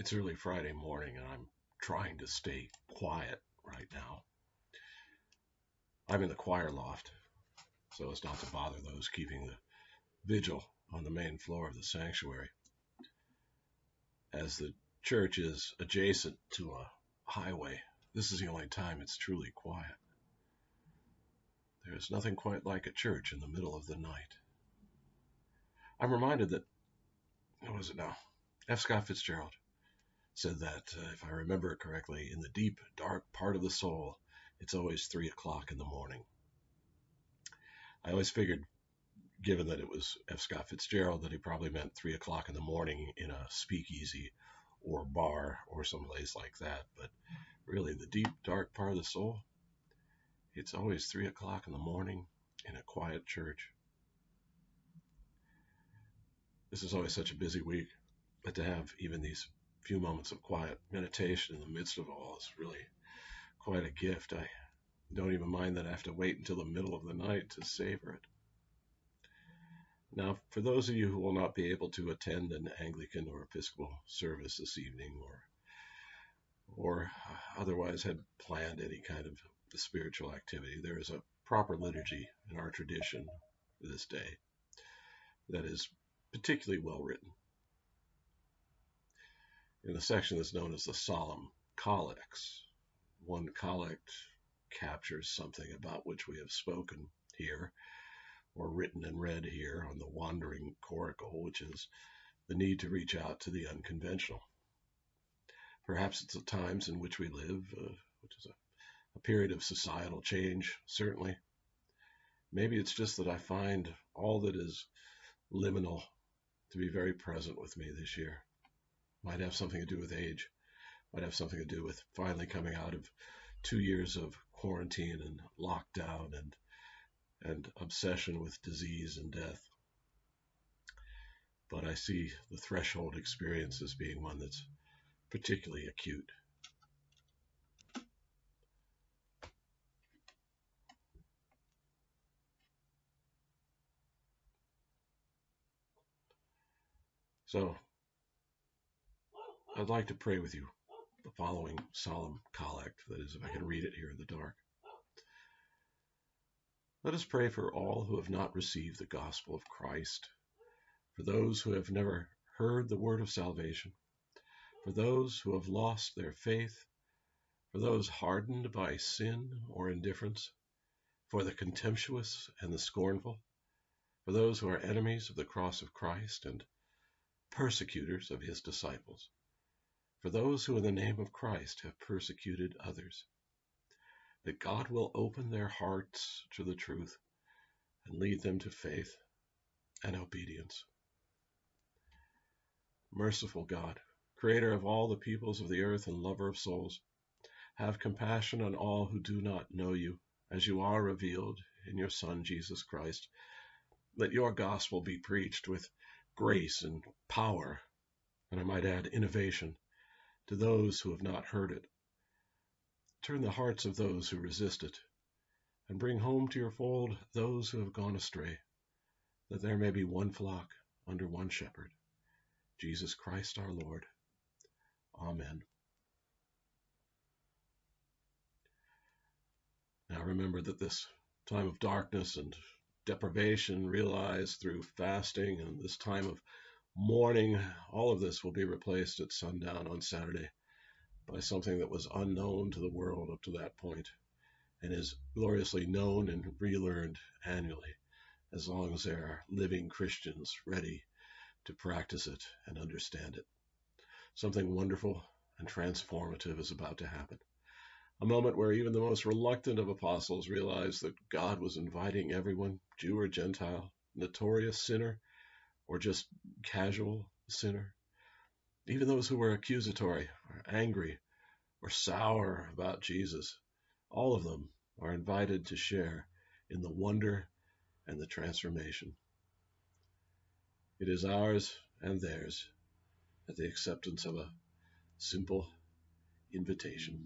It's early Friday morning and I'm trying to stay quiet right now. I'm in the choir loft so as not to bother those keeping the vigil on the main floor of the sanctuary. As the church is adjacent to a highway, this is the only time it's truly quiet. There is nothing quite like a church in the middle of the night. I'm reminded that, what was it now? F. Scott Fitzgerald said that, uh, if I remember it correctly, in the deep, dark part of the soul, it's always three o'clock in the morning. I always figured, given that it was F. Scott Fitzgerald, that he probably meant three o'clock in the morning in a speakeasy or bar or someplace like that. But really, the deep, dark part of the soul, it's always three o'clock in the morning in a quiet church. This is always such a busy week, but to have even these few moments of quiet meditation in the midst of all is really quite a gift. I don't even mind that I have to wait until the middle of the night to savor it. Now, for those of you who will not be able to attend an Anglican or Episcopal service this evening or or otherwise had planned any kind of spiritual activity, there is a proper liturgy in our tradition this day that is particularly well written. In the section that's known as the Solemn Collects, one collect captures something about which we have spoken here, or written and read here on the wandering coracle, which is the need to reach out to the unconventional. Perhaps it's the times in which we live, uh, which is a, a period of societal change, certainly. Maybe it's just that I find all that is liminal to be very present with me this year. Might have something to do with age, might have something to do with finally coming out of two years of quarantine and lockdown and and obsession with disease and death. But I see the threshold experience as being one that's particularly acute. So, I'd like to pray with you the following solemn collect, that is, if I can read it here in the dark. Let us pray for all who have not received the gospel of Christ, for those who have never heard the word of salvation, for those who have lost their faith, for those hardened by sin or indifference, for the contemptuous and the scornful, for those who are enemies of the cross of Christ and persecutors of his disciples for those who in the name of Christ have persecuted others, that God will open their hearts to the truth and lead them to faith and obedience. Merciful God, creator of all the peoples of the earth and lover of souls, have compassion on all who do not know you, as you are revealed in your Son, Jesus Christ. Let your gospel be preached with grace and power, and I might add innovation to those who have not heard it. Turn the hearts of those who resist it, and bring home to your fold those who have gone astray, that there may be one flock under one shepherd, Jesus Christ our Lord. Amen. Now remember that this time of darkness and deprivation realized through fasting and this time of mourning, all of this will be replaced at sundown on Saturday by something that was unknown to the world up to that point and is gloriously known and relearned annually as long as there are living Christians ready to practice it and understand it. Something wonderful and transformative is about to happen. A moment where even the most reluctant of apostles realized that God was inviting everyone, Jew or Gentile, notorious sinner or just casual sinner. Even those who were accusatory or angry or sour about Jesus, all of them are invited to share in the wonder and the transformation. It is ours and theirs at the acceptance of a simple invitation.